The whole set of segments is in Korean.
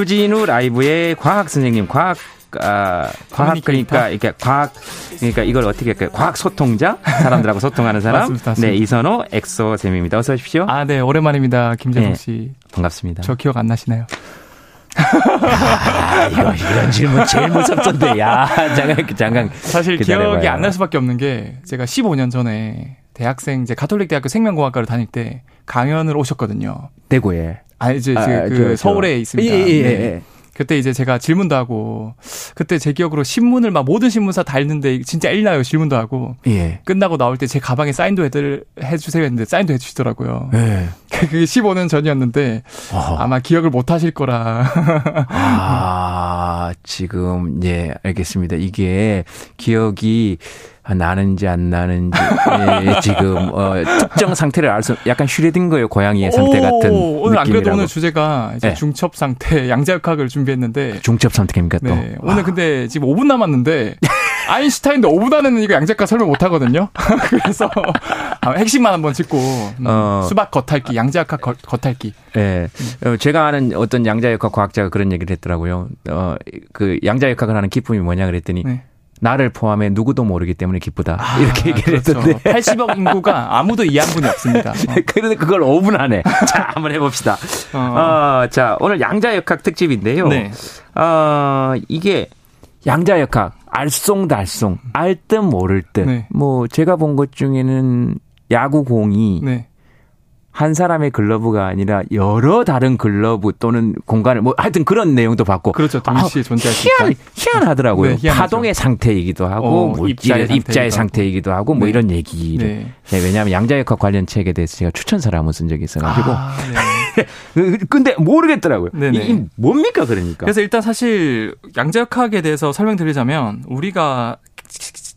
주진우 라이브의 과학 선생님 과학 아, 과학 그러니까 이렇게 과학 그러니까 이걸 어떻게 할까요? 과학 소통자 사람들하고 소통하는 사람. 맞습니다, 맞습니다. 네 이선호 엑소 쌤입니다. 어서 오십시오. 아, 네, 오랜만입니다. 김재동 네. 씨. 반갑습니다. 저 기억 안 나시나요? 아, 이거 이런 질문 제일 무섭던데. 야 잠깐 잠깐. 사실. 기억이 안 날 수밖에 없는 게 제가 15년 전에 대학생 이제 가톨릭 대학교 생명공학과를 다닐 때 강연을 오셨거든요. 대구에. 아 이제 아, 그 저, 저. 서울에 있습니다. 예, 예, 예, 네. 예. 그때 이제 제가 질문도 하고 그때 제 기억으로 신문을 막 모든 신문사 다 읽는데 진짜 읽나요 질문도 하고 예. 끝나고 나올 때 제 가방에 사인도 해들, 해주세요 했는데 사인도 해주시더라고요. 예. 그게 15년 전이었는데 어허. 아마 기억을 못 하실 거라. 아, 지금, 예, 알겠습니다. 이게 기억이 나는지 안 나는지, 예, 지금, 어, 특정 상태를 알 수, 약간 슈레딩거의 고양이의 상태 같은. 오, 오늘 안 그래도 느낌이라고. 오늘 주제가 이제 네. 중첩 상태 양자역학을 준비했는데 중첩 선택입니까 또? 네, 오늘 근데 지금 5분 남았는데 아인슈타인도 5분 안에는 이거 양자역학 설명 못 하거든요. 그래서 아, 핵심만 한번 짚고 음, 어. 수박 겉핥기, 양자역학 겉- 겉핥기. 예. 어, 제가 아는 어떤 양자역학 과학자가 그런 얘기를 했더라고요. 어, 그 양자역학을 하는 기쁨이 뭐냐 그랬더니, 네. 나를 포함해 누구도 모르기 때문에 기쁘다. 아, 이렇게 얘기를 그렇죠. 했던데. 80억 인구가 아무도 이해한 분이 없습니다. 어. 그런데 그걸 5분 안에. 자, 한번 해봅시다. 어. 어, 자, 오늘 양자역학 특집인데요. 네. 어, 이게 양자역학, 알쏭달쏭, 알 듯 모를 듯. 네. 뭐, 제가 본 것 중에는 야구공이 네. 한 사람의 글러브가 아니라 여러 다른 글러브 또는 공간을 뭐 하여튼 그런 내용도 봤고. 그렇죠. 동시에 존재할 수 희한, 있다. 희한하더라고요. 네. 파동의 상태이기도 하고, 어, 뭐 입자의 상태이기도 상태이기도 하고, 뭐 네. 이런 얘기를. 네. 네, 왜냐하면 양자역학 관련 책에 대해서 제가 추천서를 한번 쓴 적이 있어가지고. 아, 네. 근데 모르겠더라고요. 네네. 이, 이 뭡니까 그러니까? 그래서 일단 사실 양자역학에 대해서 설명드리자면 우리가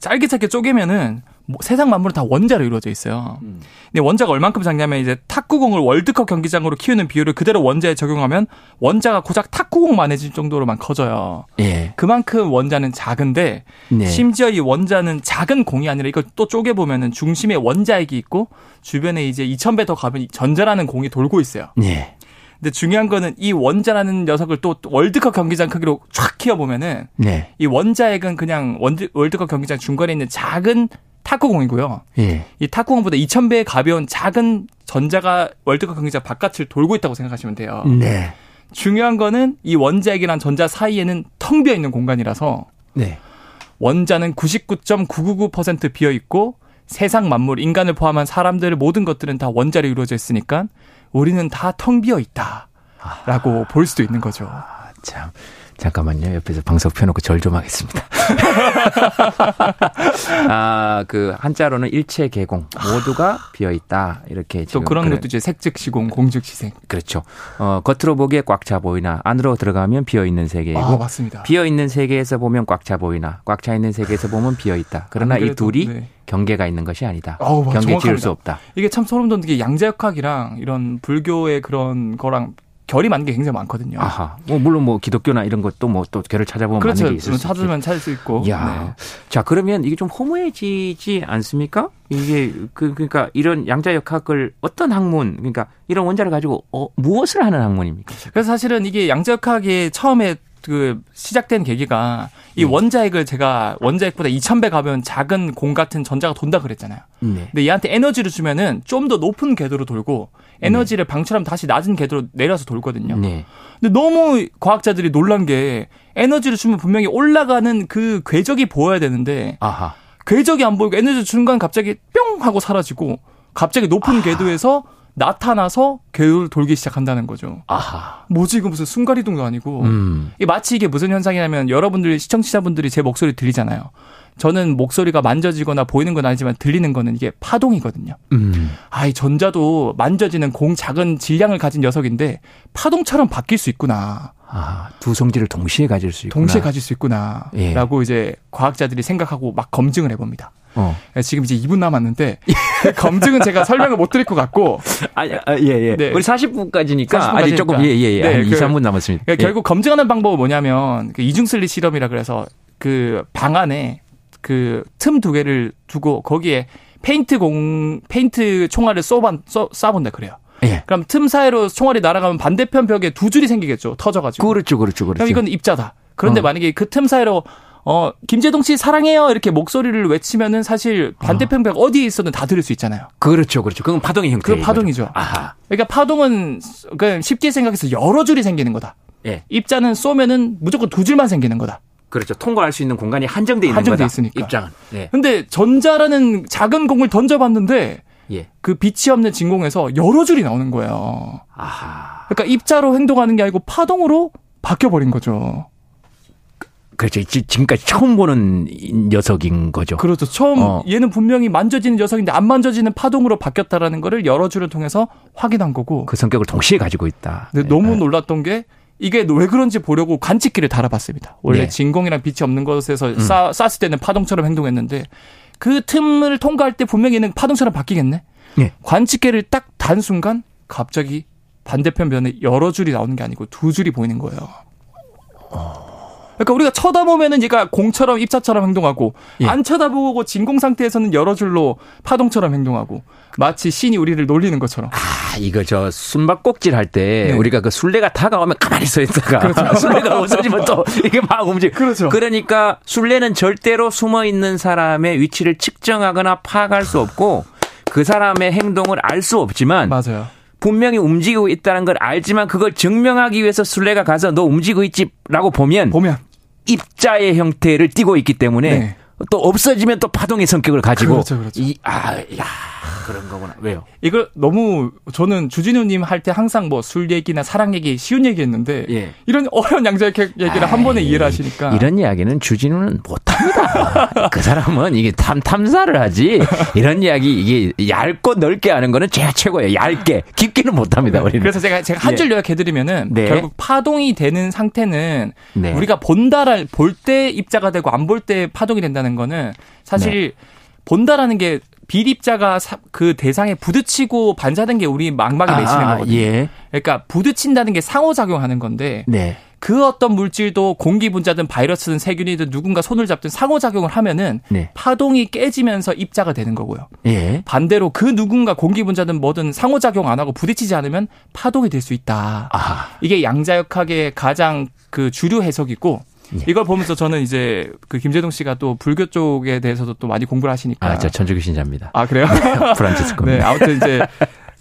짧게 짧게 쪼개면은 뭐 세상 만물은 다 원자로 이루어져 있어요. 음. 근데 원자가 얼만큼 작냐면 이제 탁구공을 월드컵 경기장으로 키우는 비율을 그대로 원자에 적용하면 원자가 고작 탁구공만해질 정도로만 커져요. 예. 그만큼 원자는 작은데 네. 심지어 이 원자는 작은 공이 아니라 이걸 또 쪼개 보면은 중심에 원자핵이 있고 주변에 이제 2,000배 더 가면 전자라는 공이 돌고 있어요. 예. 근데 중요한 거는 이 원자라는 녀석을 또 월드컵 경기장 크기로 쫙 키워 보면은 네. 이 원자핵은 그냥 월드컵 경기장 중간에 있는 작은 탁구공이고요. 예. 이 탁구공보다 2,000배 가벼운 작은 전자가 월드컵 경기장 바깥을 돌고 있다고 생각하시면 돼요. 네. 중요한 거는 이 원자핵이랑 전자 사이에는 텅 비어 있는 공간이라서 네. 원자는 99.999% 비어 있고 세상 만물, 인간을 포함한 사람들 모든 것들은 다 원자로 이루어져 있으니까 우리는 다 텅 비어 있다라고 볼 수도 있는 거죠. 아, 참. 잠깐만요. 옆에서 방석 펴놓고 절 좀 하겠습니다. 아, 그 한자로는 일체 개공 모두가 비어 있다. 이렇게 또 그런 그래- 것도 이제 색즉 시공, 공즉 시색. 그렇죠. 어, 겉으로 보기에 꽉 차 보이나 안으로 들어가면 비어 있는 세계이고 아, 맞습니다. 비어 있는 세계에서 보면 꽉 차 보이나 꽉 차 있는 세계에서 보면 비어 있다. 그러나 안이 그래도, 둘이 네. 경계가 있는 것이 아니다. 어우, 경계 지을 정확합니다. 수 없다. 이게 참 소름 돋는 게 양자역학이랑 이런 불교의 그런 거랑 결이 맞는 게 굉장히 많거든요. 아하. 뭐 물론 뭐 기독교나 이런 것도 뭐 또 결을 찾아보면 그렇죠. 맞는 게 있을 수. 찾으면 찾을 수 있고. 야, 네. 자 그러면 이게 좀 허무해지지 않습니까? 이게 그 그러니까 이런 양자 역학을 어떤 학문, 그러니까 이런 원자를 가지고 어, 무엇을 하는 학문입니까? 그래서 사실은 이게 양자 역학이 처음에 그 시작된 계기가 이 음. 원자핵을 제가 원자핵보다 2,000배 가벼운 작은 공 같은 전자가 돈다 그랬잖아요. 네. 근데 얘한테 에너지를 주면은 좀 더 높은 궤도로 돌고 에너지를 방출하면 다시 낮은 궤도로 내려서 돌거든요. 네. 근데 너무 과학자들이 놀란 게 에너지를 주면 분명히 올라가는 그 궤적이 보여야 되는데 아하. 궤적이 안 보이고 에너지 중간 갑자기 뿅 하고 사라지고 갑자기 높은 궤도에서 나타나서 궤도를 돌기 시작한다는 거죠. 아하. 뭐지 이거 무슨 순간이동도 아니고 음. 이 마치 이게 무슨 현상이냐면 여러분들 시청자분들이 제 목소리 들리잖아요. 저는 목소리가 만져지거나 보이는 건 아니지만 들리는 거는 이게 파동이거든요. 음. 아, 이 전자도 만져지는 공 작은 질량을 가진 녀석인데 파동처럼 바뀔 수 있구나. 아, 두 성질을 동시에 가질 수 있구나. 동시에 가질 수 있구나라고 예. 이제 과학자들이 생각하고 막 검증을 해봅니다. 어. 지금 이제 2분 남았는데 그 검증은 제가 설명을 못 드릴 것 같고 아, 아, 예, 예. 네. 우리 40분까지니까 40분 아직 조금. 예, 예, 예. 네, 한 2, 그- 3분 남았습니다. 그러니까 예. 결국 검증하는 방법은 뭐냐면 그 이중슬릿 실험이라 그래서 그 방 안에 그 틈 두 개를 두고 거기에 페인트 공 페인트 총알을 쏘반 쏘, 쏴본다 그래요. 예. 그럼 틈 사이로 총알이 날아가면 반대편 벽에 두 줄이 생기겠죠. 터져가지고. 그렇죠, 그렇죠, 그렇죠. 그럼 이건 입자다. 그런데 어. 만약에 그 틈 사이로 어 김재동 씨 사랑해요 이렇게 목소리를 외치면은 사실 반대편 벽 어 디에 있어도 다 들을 수 있잖아요. 그렇죠, 그렇죠. 그건 파동의 형태. 그 파동이죠. 아하. 그러니까 파동은 그러니까 쉽게 생각해서 여러 줄이 생기는 거다. 예. 입자는 쏘면은 무조건 두 줄만 생기는 거다. 그렇죠. 통과할 수 있는 공간이 한정돼 있는 한정돼 거다. 있으니까. 입장은. 예. 근데 전자라는 작은 공을 던져봤는데 예. 그 빛이 없는 진공에서 여러 줄이 나오는 거예요. 아하. 그러니까 입자로 행동하는 게 아니고 파동으로 바뀌어버린 거죠. 그렇죠. 지- 지금까지 처음 보는 이 녀석인 거죠. 그렇죠. 처음 어. 얘는 분명히 만져지는 녀석인데 안 만져지는 파동으로 바뀌었다라는 거를 여러 줄을 통해서 확인한 거고. 그 성격을 동시에 가지고 있다. 근데 예. 너무 놀랐던 게 이게 왜 그런지 보려고 관측기를 달아봤습니다. 원래 네. 진공이랑 빛이 없는 곳에서 쏴, 쐈을 때는 파동처럼 행동했는데 그 틈을 통과할 때 분명히 얘는 파동처럼 바뀌겠네. 예. 관측기를 딱 단 순간 갑자기 반대편 면에 여러 줄이 나오는 게 아니고 두 줄이 보이는 거예요. 그러니까 우리가 쳐다보면은 얘가 공처럼 입자처럼 행동하고 예. 안 쳐다보고 진공 상태에서는 여러 줄로 파동처럼 행동하고 마치 신이 우리를 놀리는 것처럼. 아, 이거 저 숨바꼭질 할때 네. 우리가 그 술래가 다가오면 가만히 서 있다가 술래가 없어지면 또 이게 막 움직여. 그렇죠. 그러니까 술래는 절대로 숨어 있는 사람의 위치를 측정하거나 파악할 수 없고 그 사람의 행동을 알 수 없지만 맞아요. 분명히 움직이고 있다는 걸 알지만 그걸 증명하기 위해서 술래가 가서 너 움직이고 있지라고 보면 보면 입자의 형태를 띠고 있기 때문에 네. 또 없어지면 또 파동의 성격을 가지고 그렇죠, 그렇죠. 이, 아, 야, 그런 거구나. 왜요? 이걸 너무 저는 주진우님 할 때 항상 뭐 술 얘기나 사랑 얘기 쉬운 얘기 했는데 예. 이런 어려운 양자의 얘기를 한 번에 아이, 이해를 하시니까 이런 이야기는 주진우는 못합니다. 그 사람은 이게 탐, 탐사를 하지. 이런 이야기, 이게 얇고 넓게 하는 거는 제가 최고예요. 얇게. 깊게는 못합니다, 우리는. 그래서 제가 제가 한 예. 줄 요약해드리면은 네. 결국 파동이 되는 상태는 네. 우리가 본다를 볼 때 입자가 되고 안 볼 때 파동이 된다는 거는 사실 본다라는 게 비립자가 사- 그 대상에 부딪히고 반사된 게 우리 망막에 아, 거거든요. 예. 그러니까 부딪힌다는 게 상호작용하는 건데 네. 그 어떤 물질도 공기 분자든 바이러스든 세균이든 누군가 손을 잡든 상호작용을 하면은 네. 파동이 깨지면서 입자가 되는 거고요. 예. 반대로 그 누군가 공기 분자든 뭐든 상호작용 안 하고 부딪히지 않으면 파동이 될 수 있다. 아, 이게 양자역학의 가장 그 주류 해석이고 예. 이걸 보면서 저는 이제 그 김재동 씨가 또 불교 쪽에 대해서도 또 많이 공부를 하시니까 아, 저 천주교 신자입니다. 아, 그래요? 프란치스코. 네, 아무튼 이제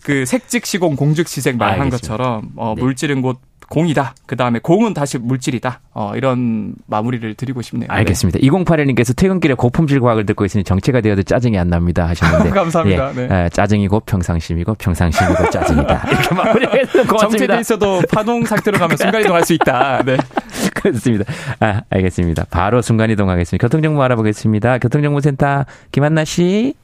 그 색즉 시공 공즉 시색 말한. 것처럼 어, 네. 물질은 곧 공이다. 그 다음에 공은 다시 물질이다. 어, 이런 마무리를 드리고 싶네요. 알겠습니다. 2081님께서 퇴근길에 고품질 과학을 듣고 있으니 정체가 되어도 짜증이 안 납니다 하셨는데. 감사합니다. 예, 네. 아, 짜증이고 평상심이고 평상심이고 짜증이다. 이렇게 마무리해서 네. 고맙습니다. 정체돼 있어도 파동 상태로 가면 순간이동할 수 있다. 네. 그렇습니다. 아, 알겠습니다. 바로 순간이동하겠습니다. 교통정보 알아보겠습니다. 교통정보센터 김한나 씨.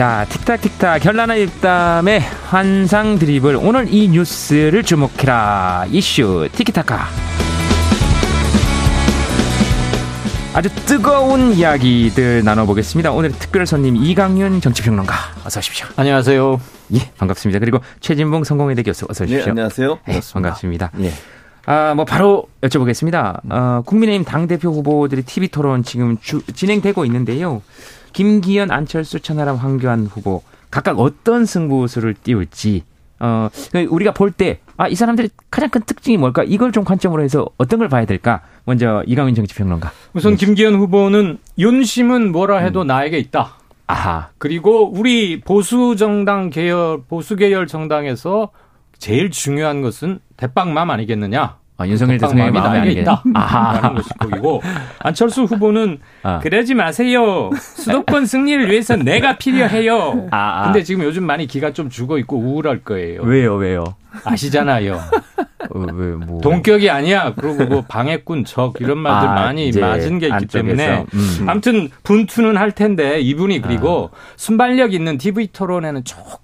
자, 틱탁틱탁 현란한 입담의 환상 드리블. 오늘 이 뉴스를 주목해라. 이슈 티키타카. 아주 뜨거운 이야기들 나눠보겠습니다. 오늘 특별 손님 이강윤 정치평론가 어서 오십시오. 안녕하세요. 예, 반갑습니다. 그리고 최진봉 성공회대 교수 어서 네, 오십시오. 안녕하세요. 네, 반갑습니다. 네. 아, 뭐 바로 여쭤보겠습니다. 어, 국민의힘 당 대표 후보들이 TV 토론 지금 주- 진행되고 있는데요. 김기현, 안철수, 천하람, 황교안 후보 각각 어떤 승부수를 띄울지 어, 우리가 볼 때 아, 이 사람들이 가장 큰 특징이 뭘까? 이걸 좀 관점으로 해서 어떤 걸 봐야 될까? 먼저 이강인 정치평론가. 우선 김기현 후보는 윤심은 뭐라 해도 나에게 있다. 아하. 그리고 우리 보수 정당 계열, 보수 계열 정당에서 제일 중요한 것은 대빵맘 아니겠느냐? 아, 윤석열 대통령의 마음에 나에게 아니게. 있다. 아하. 라는 것이 거기고 안철수 후보는 아. 그러지 마세요. 수도권 승리를 위해서 내가 필요해요. 아, 아. 근데 지금 요즘 많이 기가 좀 죽어 있고 우울할 거예요. 왜요, 왜요? 아시잖아요. 어, 왜, 뭐. 동격이 아니야. 그리고 뭐 방해꾼 적 이런 말들 아, 많이 맞은 게 있기 안쪽에서. 때문에 음. 아무튼 분투는 할 텐데 이분이 그리고 순발력 있는 TV 토론에는 조금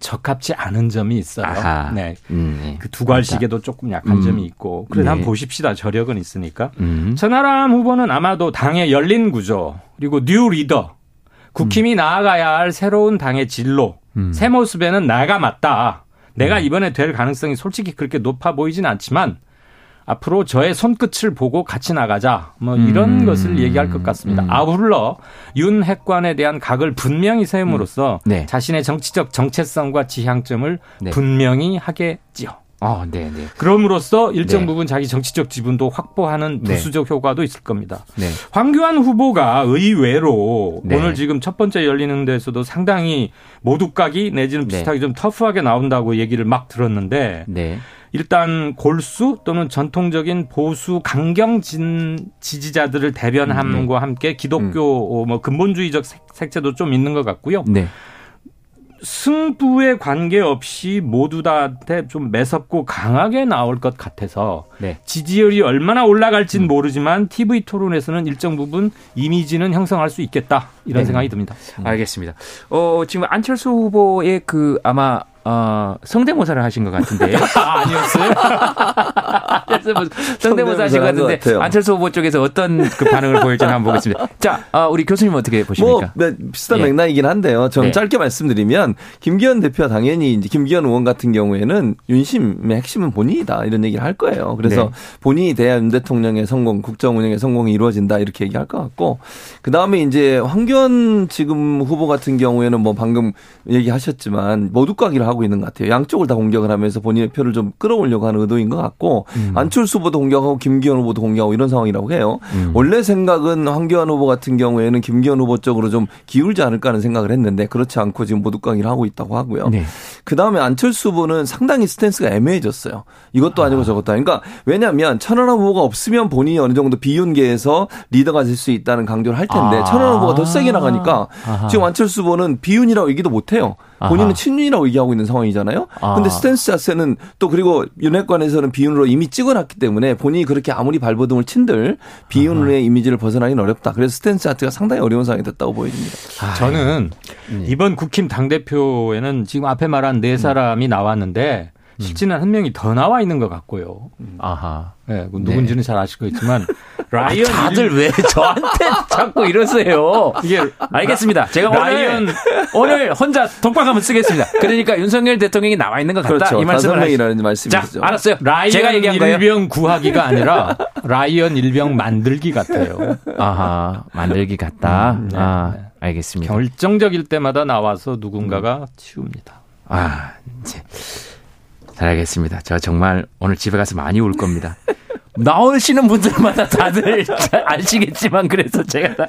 적합치 않은 점이 있어요. 아하. 네. 음, 네. 그 두괄식에도 조금 약한 음. 점이 있고 그래도 네. 한번 보십시다. 저력은 있으니까. 음. 천하람 후보는 아마도 당의 열린 구조 그리고 new 리더 국힘이 나아가야 할 새로운 당의 진로 음. 새 모습에는 나가 맞다. 내가 이번에 될 가능성이 솔직히 그렇게 높아 보이진 않지만 앞으로 저의 손끝을 보고 같이 나가자. 뭐 이런 음. 것을 얘기할 것 같습니다. 음. 아울러 윤 핵관에 대한 각을 분명히 세움으로써 네. 자신의 정치적 정체성과 지향점을 네. 분명히 하겠지요. 어, 네, 네. 그럼으로써 일정 네. 부분 자기 정치적 지분도 확보하는 네. 부수적 효과도 있을 겁니다. 네. 황교안 후보가 의외로 네. 오늘 지금 첫 번째 열리는 데서도 상당히 모두각이 내지는 네. 비슷하게 좀 터프하게 나온다고 얘기를 막 들었는데 네. 일단 골수 또는 전통적인 보수 강경 진 지지자들을 대변함과 음. 함께 기독교 뭐 근본주의적 색- 색채도 좀 있는 것 같고요. 네. 승부에 관계없이 모두 다한테 좀 매섭고 강하게 나올 것 같아서 네. 지지율이 얼마나 올라갈지는 모르지만 TV 토론에서는 일정 부분 이미지는 형성할 수 있겠다 이런 네. 생각이 듭니다. 알겠습니다. 어, 지금 안철수 후보의 그 아마 어, 성대모사를 하신 것 같은데. 아, 아니었어요? 성대모사 하신 것 같은데 같아요. 안철수 후보 쪽에서 어떤 그 반응을 보일지는 한번 보겠습니다. 자, 어, 우리 교수님 어떻게 뭐 보십니까? 네, 비슷한 예. 맥락이긴 한데요. 좀 네. 짧게 말씀드리면 김기현 대표가 당연히 이제 김기현 의원 같은 경우에는 윤심의 핵심은 본인이다 이런 얘기를 할 거예요. 그래서 네. 본인이 돼야 윤 대통령의 성공, 국정 운영의 성공이 이루어진다 이렇게 얘기할 것 같고 그 다음에 이제 황교안 지금 후보 같은 경우에는 뭐 방금 얘기하셨지만 모두까기를 하고 있는 것 같아요. 양쪽을 다 공격을 하면서 본인의 표를 좀 끌어올려고 하는 의도인 것 같고 안철수 후보도 공격하고 김기현 후보도 공격하고 이런 상황이라고 해요. 음. 원래 생각은 황교안 후보 같은 경우에는 김기현 후보 쪽으로 좀 기울지 않을까 하는 생각을 했는데 그렇지 않고 지금 모두까기를 하고 있다고 하고요. 네. 그 다음에 안철수 후보는 상당히 스탠스가 애매해졌어요. 이것도 아니고 저것도 아니고. 그러니까 왜냐하면 천하람 후보가 없으면 본인이 어느 정도 비윤계에서 리더가 될 수 있다는 강조를 할 텐데 아. 천하람 후보가 더 세게 나가니까 아하. 지금 안철수 후보는 비윤이라고 얘기도 못해요. 본인은 아하. 친윤이라고 얘기하고 있는 상황이잖아요. 아. 근데 스탠스 자체는 또 그리고 윤핵관에서는 비윤으로 이미 찍어놨기 때문에 본인이 그렇게 아무리 발버둥을 친들 비윤의 이미지를 벗어나기는 어렵다. 그래서 스탠스 자체가 상당히 어려운 상황이 됐다고 보여집니다. 저는 이번 국힘 당대표에는 지금 앞에 말한 네 사람이 나왔는데 실제는 한 명이 더 나와 있는 것 같고요. 아하. 네, 그 누군지는 잘 아실 거겠지만 라이언 다들 왜 저한테 자꾸 이러세요? 이게 알겠습니다. 제가 라이언- 오늘 혼자 독박 한번 쓰겠습니다. 그러니까 윤석열 대통령이 나와 있는 것 같다 그렇죠. 이 말씀을 다섯 하시- 명이라는 자. 알았어요. 라이언 제가 얘기한 거예요. 일병 구하기가 아니라 라이언 일병 만들기 같아요. 아하, 만들기 같다. 네, 아, 네. 알겠습니다. 결정적일 때마다 나와서 누군가가 치웁니다. 아, 이제 잘 알겠습니다. 저 정말 오늘 집에 가서 많이 울 겁니다. 나오시는 분들마다 다들 잘 아시겠지만 그래서 제가 다...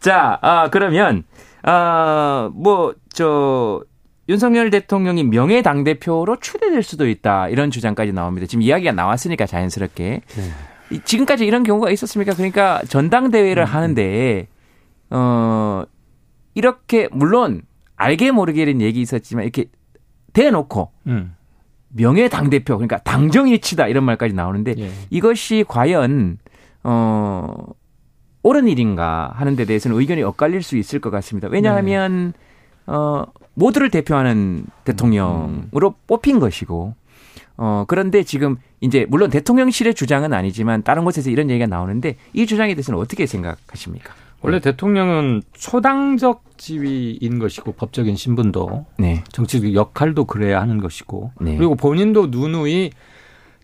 자, 아, 그러면 아, 뭐 저 윤석열 대통령이 명예 당 대표로 추대될 수도 있다 이런 주장까지 나옵니다. 지금 이야기가 나왔으니까 자연스럽게 이- 지금까지 이런 경우가 있었습니까? 그러니까 전당대회를 하는데 어 이렇게 물론 알게 모르게 된 얘기 있었지만 이렇게 대놓고 음. 명예 당 대표 그러니까 당정일치다 이런 말까지 나오는데 예. 이것이 과연 어 옳은 일인가 하는 데 대해서는 의견이 엇갈릴 수 있을 것 같습니다. 왜냐하면 어 모두를 대표하는 대통령으로 뽑힌 것이고 어 그런데 지금 이제 물론 대통령실의 주장은 아니지만 다른 곳에서 이런 얘기가 나오는데 이 주장에 대해서는 어떻게 생각하십니까? 원래 대통령은 초당적 지위인 것이고 법적인 신분도 네. 정치적 역할도 그래야 하는 것이고 네. 그리고 본인도 누누이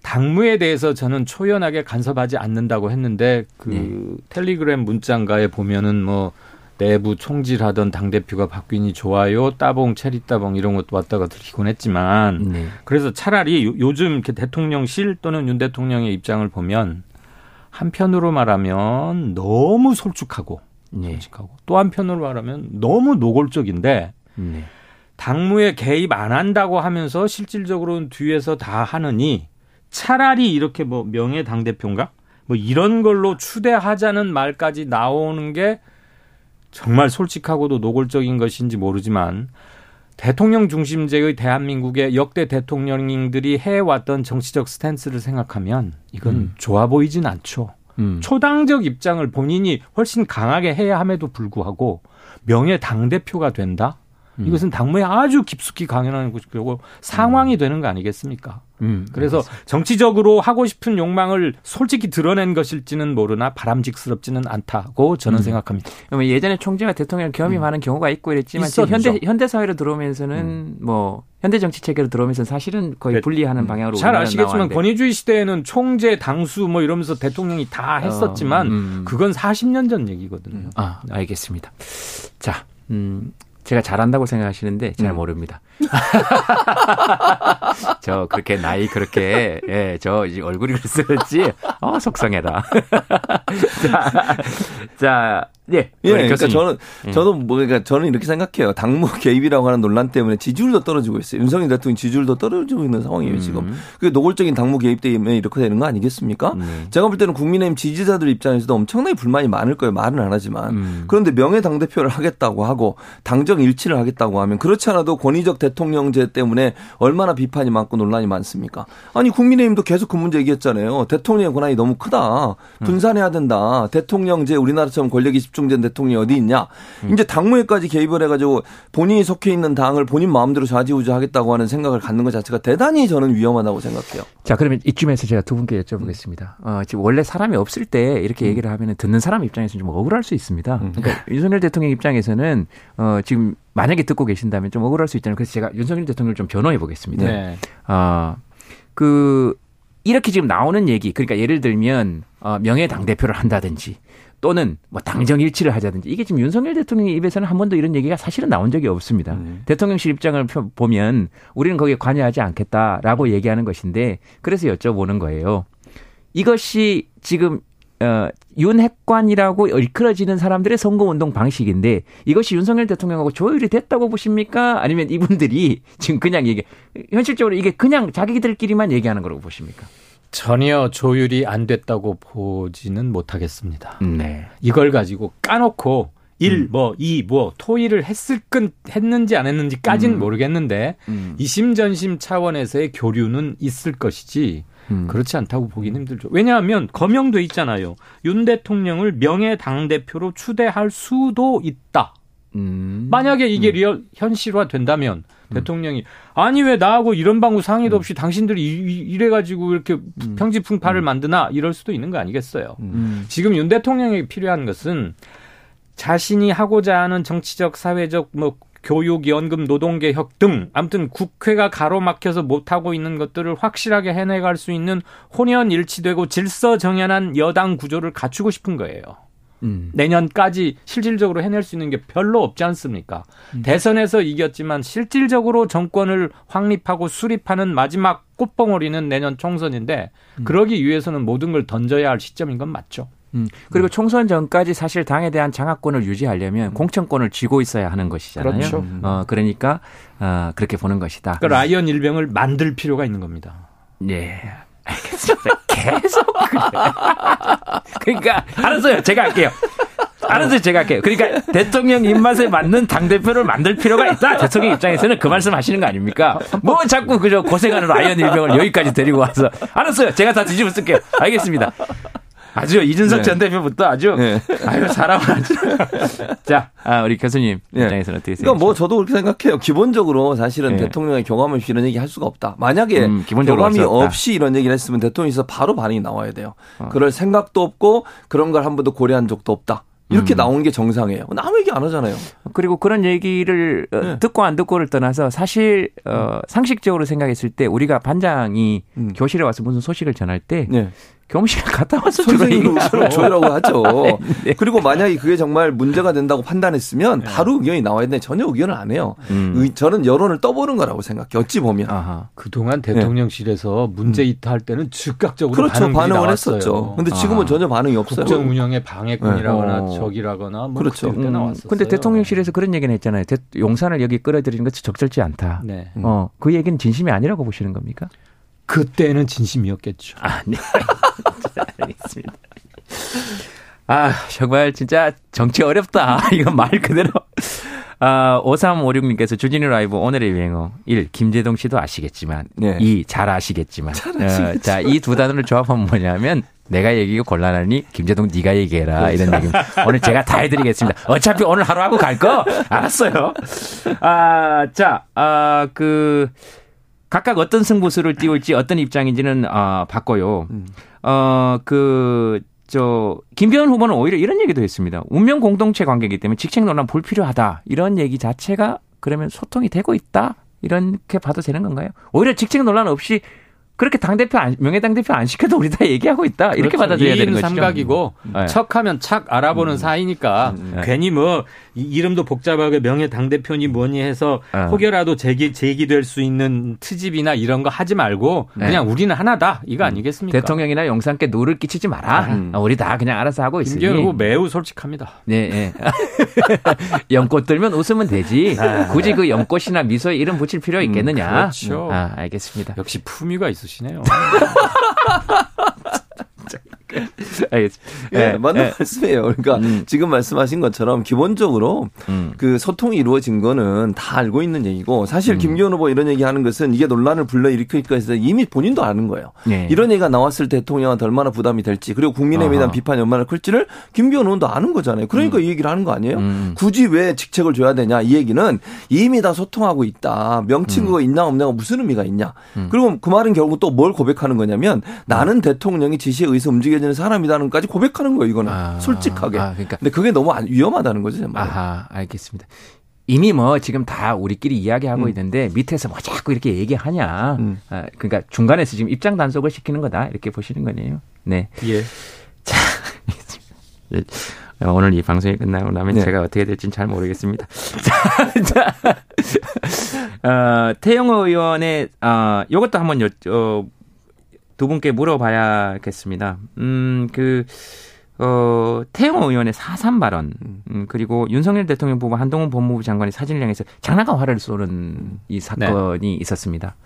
당무에 대해서 저는 초연하게 간섭하지 않는다고 했는데 그 네. 텔리그램 문장가에 보면은 뭐 내부 총질하던 당 대표가 바뀌니 좋아요 따봉 체리 따봉 이런 것도 왔다가 들키곤 했지만 네. 그래서 차라리 요- 요즘 이렇게 대통령실 또는 윤 대통령의 입장을 보면 한편으로 말하면 너무 솔직하고 네. 솔직하고 또 한편으로 말하면 너무 노골적인데 네. 당무에 개입 안 한다고 하면서 실질적으로는 뒤에서 다 하느니 차라리 이렇게 뭐 명예 당 대표인가 뭐 이런 걸로 추대하자는 말까지 나오는 게 정말 솔직하고도 노골적인 것인지 모르지만 대통령 중심제의 대한민국의 역대 대통령들이 해왔던 정치적 스탠스를 생각하면 이건 음. 좋아 보이진 않죠. 음. 초당적 입장을 본인이 훨씬 강하게 해야 함에도 불구하고 명예 당 대표가 된다. 음. 이것은 당무에 아주 깊숙이 강연하는 것이고 상황이 되는 거 아니겠습니까? 음. 그래서 정치적으로 하고 싶은 욕망을 솔직히 드러낸 것일지는 모르나 바람직스럽지는 않다고 저는 음. 생각합니다. 예전에 총재가 대통령 겸임하는 많은 경우가 있고 이랬지만 있었죠. 현대 현대 사회로 들어오면서는 뭐 현대 정치 체계로 들어오면서 사실은 거의 네. 분리하는 방향으로 잘 아시겠지만 나왔는데. 권위주의 시대에는 총재, 당수 뭐 이러면서 대통령이 다 했었지만 어, 음. 그건 40년 전 얘기거든요. 아, 알겠습니다. 자, 음, 제가 잘한다고 생각하시는데 잘 음. 모릅니다. 저 그렇게 나이 그렇게 예, 저 이제 얼굴이 그랬을지 어 속상해라. 자, 자, 예, 예, 그러니까 교수님. 저는 음. 저도 뭐 그러니까 저는 이렇게 생각해요. 당무 개입이라고 하는 논란 때문에 지지율도 떨어지고 있어요. 윤석열 대통령 지지율도 떨어지고 있는 상황이에요 음. 지금. 그 노골적인 당무 개입 때문에 이렇게 되는 거 아니겠습니까? 음. 제가 볼 때는 국민의힘 지지자들 입장에서도 엄청나게 불만이 많을 거예요. 말은 안 하지만. 음. 그런데 명예 당 대표를 하겠다고 하고 당정 일치를 하겠다고 하면 그렇지 않아도 권위적 대 통령제 때문에 얼마나 비판이 많고 논란이 많습니까? 아니 국민의힘도 계속 그 문제 얘기했잖아요. 대통령의 권한이 너무 크다. 분산해야 된다. 대통령제 우리나라처럼 권력이 집중된 대통령이 어디 있냐? 이제 당무에까지 개입을 해가지고 본인이 속해 있는 당을 본인 마음대로 좌지우지하겠다고 하는 생각을 갖는 것 자체가 대단히 저는 위험하다고 생각해요. 자, 그러면 이쯤에서 제가 두 분께 여쭤보겠습니다. 어, 지금 원래 사람이 없을 때 이렇게 얘기를 하면 듣는 사람 입장에서는 좀 억울할 수 있습니다. 그러니까 윤석열 대통령 입장에서는 어, 지금 만약에 듣고 계신다면 좀 억울할 수 있잖아요. 그래서 제가 윤석열 대통령을 좀 변호해 보겠습니다. 네. 어, 그, 이렇게 지금 나오는 얘기, 그러니까 예를 들면, 어, 명예 당 대표를 한다든지, 또는 뭐 당정 일치를 하자든지, 이게 지금 윤석열 대통령의 입에서는 한 번도 이런 얘기가 사실은 나온 적이 없습니다. 대통령실 입장을 표- 보면, 우리는 거기에 관여하지 않겠다라고 얘기하는 것인데, 그래서 여쭤보는 거예요. 이것이 지금 어, 윤핵관이라고 일컬어지는 사람들의 선거운동 방식인데 이것이 윤석열 대통령하고 조율이 됐다고 보십니까? 아니면 이분들이 지금 그냥 얘기, 현실적으로 이게 그냥 자기들끼리만 얘기하는 거라고 보십니까? 전혀 조율이 안 됐다고 보지는 못하겠습니다. 네. 이걸 가지고 까놓고 일, 뭐, 이, 뭐, 토의를 했을 건, 했는지 안 했는지까지는 모르겠는데, 음. 이심전심 차원에서의 교류는 있을 것이지, 음. 그렇지 않다고 보기는 힘들죠. 왜냐하면 거명돼 있잖아요. 윤 대통령을 명예 당대표로 추대할 수도 있다. 음. 만약에 이게 real 현실화 된다면 대통령이 아니 왜 나하고 일언반구 상의도 없이 당신들이 이- 이- 이래 가지고 이렇게 평지풍파를 만드나 이럴 수도 있는 거 아니겠어요. 음. 지금 윤 대통령에게 필요한 것은 자신이 하고자 하는 정치적, 사회적, 뭐 교육, 연금, 노동개혁 등 아무튼 국회가 가로막혀서 못하고 있는 것들을 확실하게 해내갈 수 있는 혼연일치되고 질서정연한 여당 구조를 갖추고 싶은 거예요. 음. 내년까지 실질적으로 해낼 수 있는 게 별로 없지 않습니까? 대선에서 이겼지만 실질적으로 정권을 확립하고 수립하는 마지막 꽃봉오리는 내년 총선인데 그러기 위해서는 모든 걸 던져야 할 시점인 건 맞죠. 음. 그리고 총선 전까지 사실 당에 대한 장악권을 유지하려면 공천권을 쥐고 있어야 하는 것이잖아요. 그렇죠. 어, 그러니까 어, 그렇게 보는 것이다. 그러니까 라이언 일병을 만들 필요가 있는 겁니다. 예. 알겠습니다. 계속 그래. 그러니까 알았어요. 제가 할게요. 알았어요. 제가 할게요. 그러니까 대통령 입맛에 맞는 당대표를 만들 필요가 있다. 대통령 입장에서는 그 말씀 하시는 거 아닙니까? 뭐 자꾸 그저 고생하는 라이언 일병을 여기까지 데리고 와서. 알았어요. 제가 다 뒤집어 쓸게요. 알겠습니다. 아주 이준석 네. 전 대표부터 아주 네. 아유 사람을 아주 자 아, 우리 교수님 예. 입장에서는 어떻게 생각하세요? 그러니까 뭐 저도 그렇게 생각해요. 기본적으로 사실은 예. 대통령의 경험 없이 이런 얘기 할 수가 없다. 만약에 음, 기본적으로 경험이 없다. 없이 이런 얘기를 했으면 대통령에서 바로 반응이 나와야 돼요. 어. 그럴 생각도 없고 그런 걸 한 번도 고려한 적도 없다. 이렇게 음. 나오는 게 정상이에요. 아무 얘기 안 하잖아요. 그리고 그런 얘기를 어, 네. 듣고 안 듣고를 떠나서 사실 어, 상식적으로 생각했을 때 우리가 반장이 음. 교실에 와서 무슨 소식을 전할 때 네. 교무실 갔다 와서 의견을 줘라고 하죠. 네. 그리고 만약에 그게 정말 문제가 된다고 판단했으면 바로 의견이 나와야 되는데 전혀 의견을 안 해요. 음. 의- 저는 여론을 떠보는 거라고 생각해요. 어찌 보면. 아하. 그동안 대통령실에서 문제 이탈할 때는 즉각적으로 그렇죠. 반응이 반응을 나왔어요. 했었죠. 근데 지금은 아. 전혀 반응이 없어요. 국정 운영의 방해꾼이라거나 네. 적이라거나 뭐 그렇죠. 그때 음, 나왔었어요. 근데 대통령실에서 그런 얘기는 했잖아요. 대- 용산을 여기 끌어들이는 것이 적절치 않다. 네. 어, 그 얘기는 진심이 아니라고 보시는 겁니까? 그때는 진심이었겠죠. 아, 네. 알겠습니다. 아, 정말 진짜 정치 어렵다. 이건 말 그대로. 아, 5356님께서 주진우 라이브 오늘의 유행어 1. 김재동 씨도 아시겠지만 네. 2. 잘 아시겠지만 어, 자, 이 두 단어를 조합하면 뭐냐면 내가 얘기가 곤란하니 김재동 네가 얘기해라 이런 얘기입니다. 오늘 제가 다 해드리겠습니다. 어차피 오늘 하루 하고 갈 거 알았어요. 아, 자, 아, 그 각각 어떤 승부수를 띄울지 어떤 입장인지는 아, 봤고요. 어, 그, 저, 김기현 후보는 오히려 이런 얘기도 했습니다. 운명 공동체 관계이기 때문에 직책 논란 불필요하다. 이런 얘기 자체가 그러면 소통이 되고 있다. 이렇게 봐도 되는 건가요? 오히려 직책 논란 없이 그렇게 당대표 안, 명예당대표 안 시켜도 우리 다 얘기하고 있다. 이렇게 그렇죠. 받아들여야 되는 거죠. 삼각이고 네. 척하면 착 알아보는 사이니까 네. 괜히 뭐 이- 이름도 복잡하게 명예 당 대표니 뭐니 해서 어. 혹여라도 제기 제기될 수 있는 트집이나 이런 거 하지 말고 네. 그냥 우리는 하나다 이거 아니겠습니까? 대통령이나 영상께 누를 끼치지 마라. 음. 어, 우리 다 그냥 알아서 하고 있으니. 김기현 후보 매우 솔직합니다. 네, 네. 연꽃 들면 웃으면 되지. 굳이 그 연꽃이나 미소에 이름 붙일 필요 있겠느냐. 음, 그렇죠. 아, 알겠습니다. 역시 품위가 있으시 네요. 알겠습니다. 예, 예, 맞는 예. 말씀이에요. 그러니까 음. 지금 말씀하신 것처럼 기본적으로 음. 그 소통이 이루어진 거는 다 알고 있는 얘기고 음. 사실 김기현 후보 이런 얘기 하는 것은 이게 논란을 불러일으킬까 해서 이미 본인도 아는 거예요. 네. 이런 얘기가 나왔을 때 대통령한테 얼마나 부담이 될지 그리고 국민의힘에 대한. 비판이 얼마나 클지를 김기현 의원도 아는 거잖아요. 그러니까 이 얘기를 하는 거 아니에요? 음. 굳이 왜 직책을 줘야 되냐 이 얘기는 이미 다 소통하고 있다. 명칭구가 음. 있냐 없냐가 무슨 의미가 있냐. 그리고 그 말은 결국 또 뭘 고백하는 거냐면 나는 대통령이 지시에 의해서 움직여 지는 사람이다는까지 고백하는 거예요. 이거는 아. 솔직하게. 아, 그러니까. 근데 그게 너무 안- 위험하다는 거죠. 아하, 알겠습니다. 이미 뭐 지금 다 우리끼리 이야기하고 음. 있는데 밑에서 뭐 자꾸 이렇게 얘기하냐. 음. 아, 그러니까 중간에서 지금 입장 단속을 시키는 거다. 이렇게 보시는 거네요. 네. 예. 예, 어, 오늘 이 방송이 끝나고 나면 네. 제가 어떻게 될지는 잘 모르겠습니다. 자, 자, 어, 태영호 의원의, 어, 요것도 한번 여, 어, 두 분께 물어봐야겠습니다. 음, 그, 어, 태영호 의원의 사삼 발언, 음, 그리고 윤석열 대통령 부부 한동훈 법무부 장관이 사진을 향해서 장난감 화를 쏘는 이 사건이 있었습니다.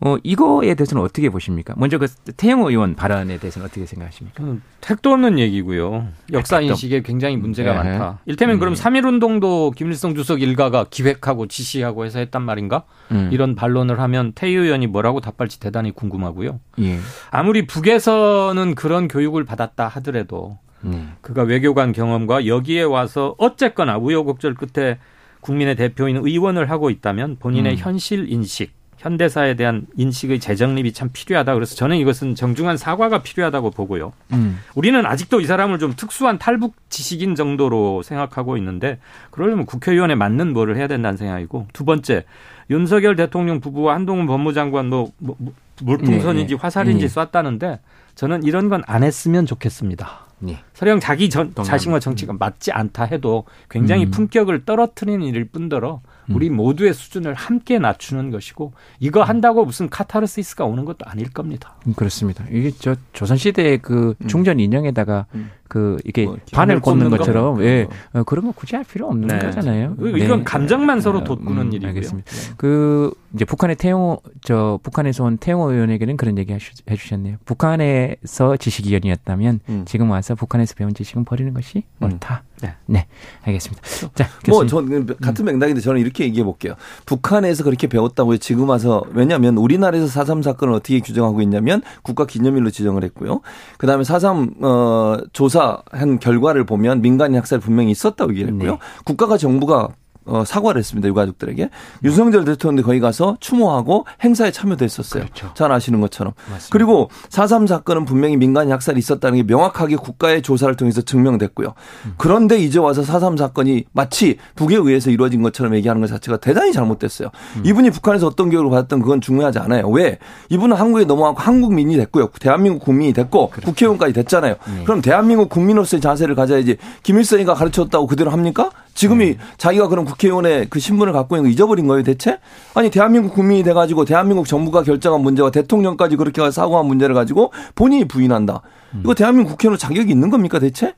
어, 이거에 대해서는 어떻게 보십니까? 먼저 그 태영호 의원 발언에 대해서는 어떻게 생각하십니까? 그건 택도 없는 얘기고요. 역사 인식에 굉장히 문제가 네. 많다. 일테면 음. 그럼 3.1 운동도 김일성 주석 일가가 기획하고 지시하고 해서 했단 말인가? 음. 이런 반론을 하면 태희 의원이 뭐라고 답할지 대단히 궁금하고요. 예. 아무리 북에서는 그런 교육을 받았다 하더라도 음. 그가 외교관 경험과 여기에 와서 어쨌거나 우여곡절 끝에 국민의 대표인 의원을 하고 있다면 본인의 음. 현실 인식, 현대사에 대한 인식의 재정립이 참 필요하다. 그래서 저는 이것은 정중한 사과가 필요하다고 보고요. 음. 우리는 아직도 이 사람을 좀 특수한 탈북 지식인 정도로 생각하고 있는데 그러려면 국회의원에 맞는 뭐를 해야 된다는 생각이고 두 번째 윤석열 대통령 부부와 한동훈 법무장관 뭐, 뭐, 뭐 물풍선인지 네, 네. 화살인지 네. 쐈다는데 저는 이런 건 안 했으면 좋겠습니다. 예. 설령 자기 전. 자신과 정치가 맞지 않다 해도 굉장히 음. 품격을 떨어뜨리는 일일 뿐더러 우리 모두의 수준을 함께 낮추는 것이고 이거 한다고 무슨 카타르시스가 오는 것도 아닐 겁니다. 음, 그렇습니다. 이게 저 조선 시대의 그 중전 인형에다가 음. 그 이게 뭐, 바늘 꽂는 꽂는 거? 것처럼 예 어, 그런 거 굳이 할 필요 없는 네. 거잖아요. 이건 감정만 서로 어, 돋구는 음, 일이고요. 알겠습니다. 그 이제 북한의 태용호 저 북한에서 온 태용호 의원에게는 그런 얘기 하시- 해주셨네요. 북한에서 지식위원이었다면 음. 지금 와서 북한에서 배운 지식은 버리는 것이 음. 옳다. 네. 네, 알겠습니다. 자, 뭐, 교수님. 전 같은 맥락인데 저는 이렇게 얘기해 볼게요. 북한에서 그렇게 배웠다고요. 지금 와서, 왜냐하면 우리나라에서 4.3 사건을 어떻게 규정하고 있냐면 국가 기념일로 지정을 했고요. 그 다음에 4.3, 어, 조사한 결과를 보면 민간 학살 분명히 있었다고 얘기를 했고요. 네. 국가가 정부가 어, 사과를 했습니다. 유가족들에게. 윤석열 대통령도 거기 가서 추모하고 행사에 참여도 했었어요. 그렇죠. 잘 아시는 것처럼. 맞습니다. 그리고 4.3 사건은 분명히 민간 학살이 있었다는 게 명확하게 국가의 조사를 통해서 증명됐고요. 그런데 이제 와서 4.3 사건이 마치 북에 의해서 이루어진 것처럼 얘기하는 것 자체가 대단히 잘못됐어요. 이분이 북한에서 어떤 교육을 받았던 그건 중요하지 않아요. 왜? 이분은 한국에 넘어가고 한국민이 됐고요. 대한민국 국민이 됐고 국회의원까지 됐잖아요. 그럼 대한민국 국민으로서의 자세를 가져야지 김일성이가 가르쳤다고 그대로 합니까? 지금이 자기가 그럼 국 회의원의 그 신분을 갖고 있는 거 잊어버린 거예요, 대체? 아니, 대한민국 국민이 돼가지고 대한민국 정부가 결정한 문제와 대통령까지 그렇게 사고한 문제를 가지고 본인이 부인한다. 이거 대한민국 국회의원 자격이 있는 겁니까, 대체?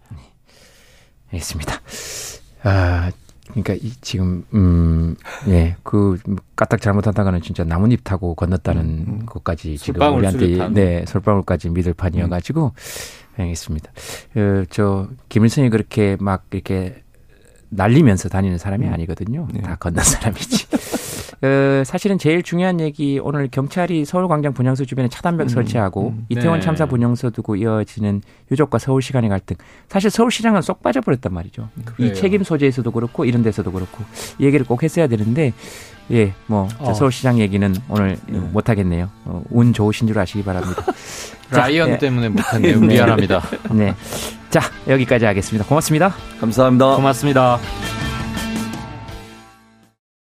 알겠습니다. 아, 그러니까 이 지금 음, 예, 그 까딱 잘못하다가는 진짜 나뭇잎 타고 건넜다는 것까지 지금 솔방울 우리한테. 네 솔방울까지 믿을 판이어가지고 알겠습니다. 어, 저 김일성이 그렇게 막 이렇게 날리면서 다니는 사람이 아니거든요. 네. 다 걷는 사람이지. 어, 사실은 제일 중요한 얘기 오늘 경찰이 서울광장 분향소 주변에 차단벽 설치하고 음. 이태원 네. 참사 분향소 두고 이어지는 유족과 서울시 간의 갈등. 사실 서울시장은 쏙 빠져버렸단 말이죠. 이 그래요. 책임 소재에서도 그렇고 이런 데서도 그렇고 이 얘기를 꼭 했어야 되는데 예, 뭐저 어. 서울시장 얘기는 오늘 못 하겠네요. 어, 운 좋으신 줄 아시기 바랍니다. 자, 라이언 예. 때문에 못했네요. 네. 미안합니다. 네. 자, 여기까지 하겠습니다. 고맙습니다. 감사합니다. 고맙습니다.